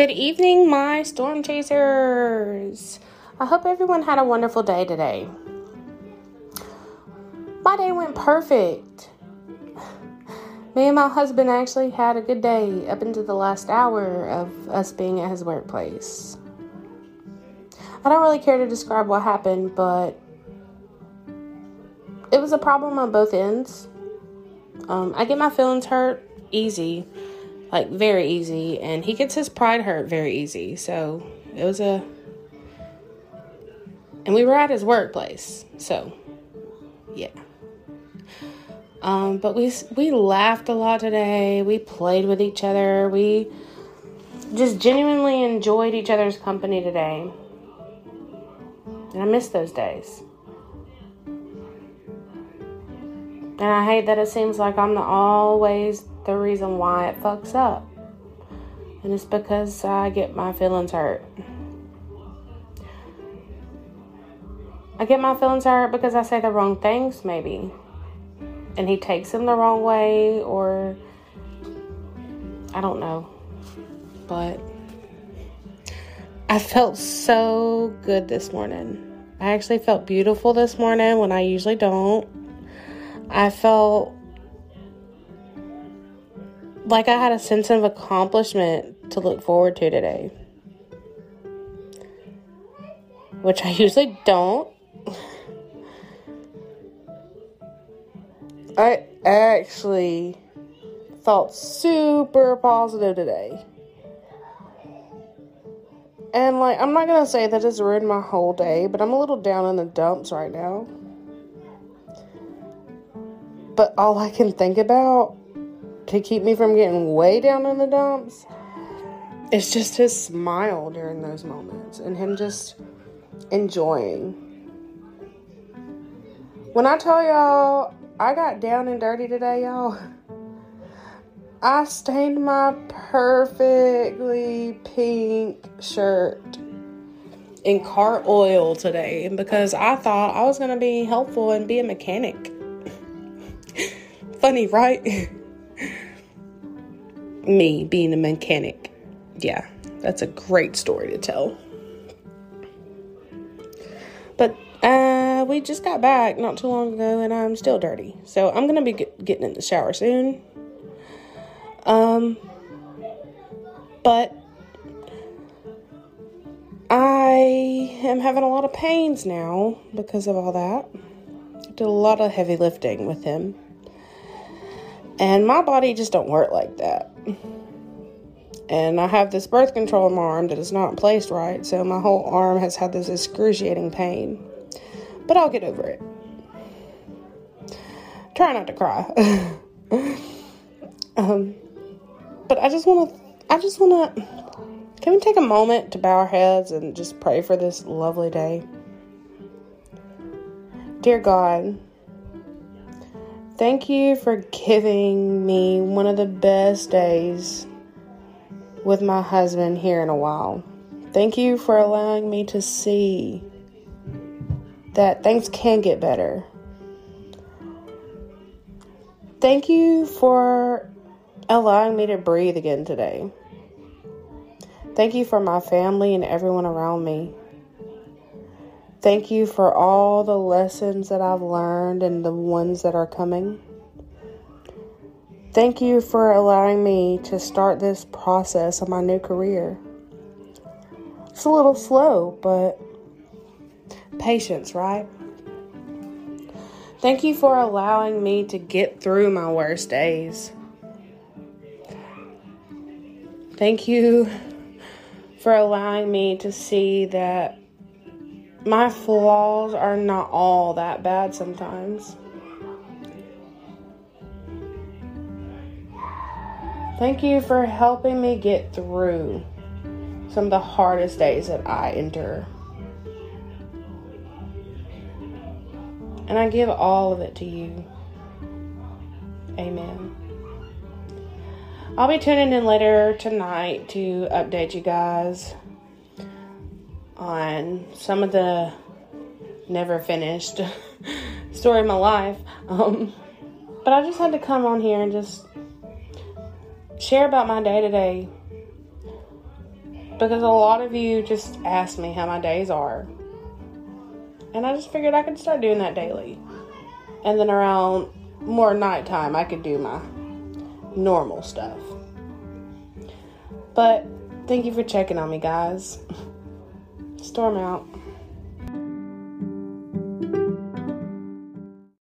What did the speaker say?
Good evening, my storm chasers. I hope everyone had a wonderful day today. My day went perfect. Me and my husband actually had a good day up into the last hour of us being at his workplace. I don't really care to describe what happened, but it was a problem on both ends. Um, I get my feelings hurt easy, like very easy, and he gets his pride hurt very easy. So it was a, and we were at his workplace. So, yeah. Um, but we we laughed a lot today. We played with each other. We just genuinely enjoyed each other's company today. And I miss those days. And I hate that it seems like I'm the always the reason why it fucks up. And it's because I get my feelings hurt. I get my feelings hurt because I say the wrong things, maybe. And he takes them the wrong way, or I don't know. But I felt so good this morning. I actually felt beautiful this morning when I usually don't. I felt like I had a sense of accomplishment to look forward to today, which I usually don't. I actually felt super positive today. And like, I'm not gonna say that it's ruined my whole day, but I'm a little down in the dumps right now. But all I can think about to keep me from getting way down in the dumps is just his smile during those moments and him just enjoying. When I tell y'all I got down and dirty today, y'all, I stained my perfectly pink shirt in car oil today because I thought I was going to be helpful and be a mechanic. Funny, right? Me being a mechanic. Yeah, that's a great story to tell. But uh, we just got back not too long ago and I'm still dirty. So I'm going to be get, getting in the shower soon. Um, but I am having a lot of pains now because of all that. I did a lot of heavy lifting with him. And my body just don't work like that. And I have this birth control in my arm that is not placed right, so my whole arm has had this excruciating pain. But I'll get over it. Try not to cry. um, but I just want to, I just want to, can we take a moment to bow our heads and just pray for this lovely day? Dear God, Thank you for giving me one of the best days with my husband here in a while. Thank you for allowing me to see that things can get better. Thank you for allowing me to breathe again today. Thank you for my family and everyone around me. Thank you for all the lessons that I've learned and the ones that are coming. Thank you for allowing me to start this process of my new career. It's a little slow, but patience, right? Thank you for allowing me to get through my worst days. Thank you for allowing me to see that my flaws are not all that bad sometimes. Thank you for helping me get through some of the hardest days that I endure. And I give all of it to you. Amen. I'll be tuning in later tonight to update you guys on some of the never finished story of my life. Um, but I just had to come on here and just share about my day to day because a lot of you just ask me how my days are. And I just figured I could start doing that daily. And then around more nighttime, I could do my normal stuff. But thank you for checking on me, guys. Storm out.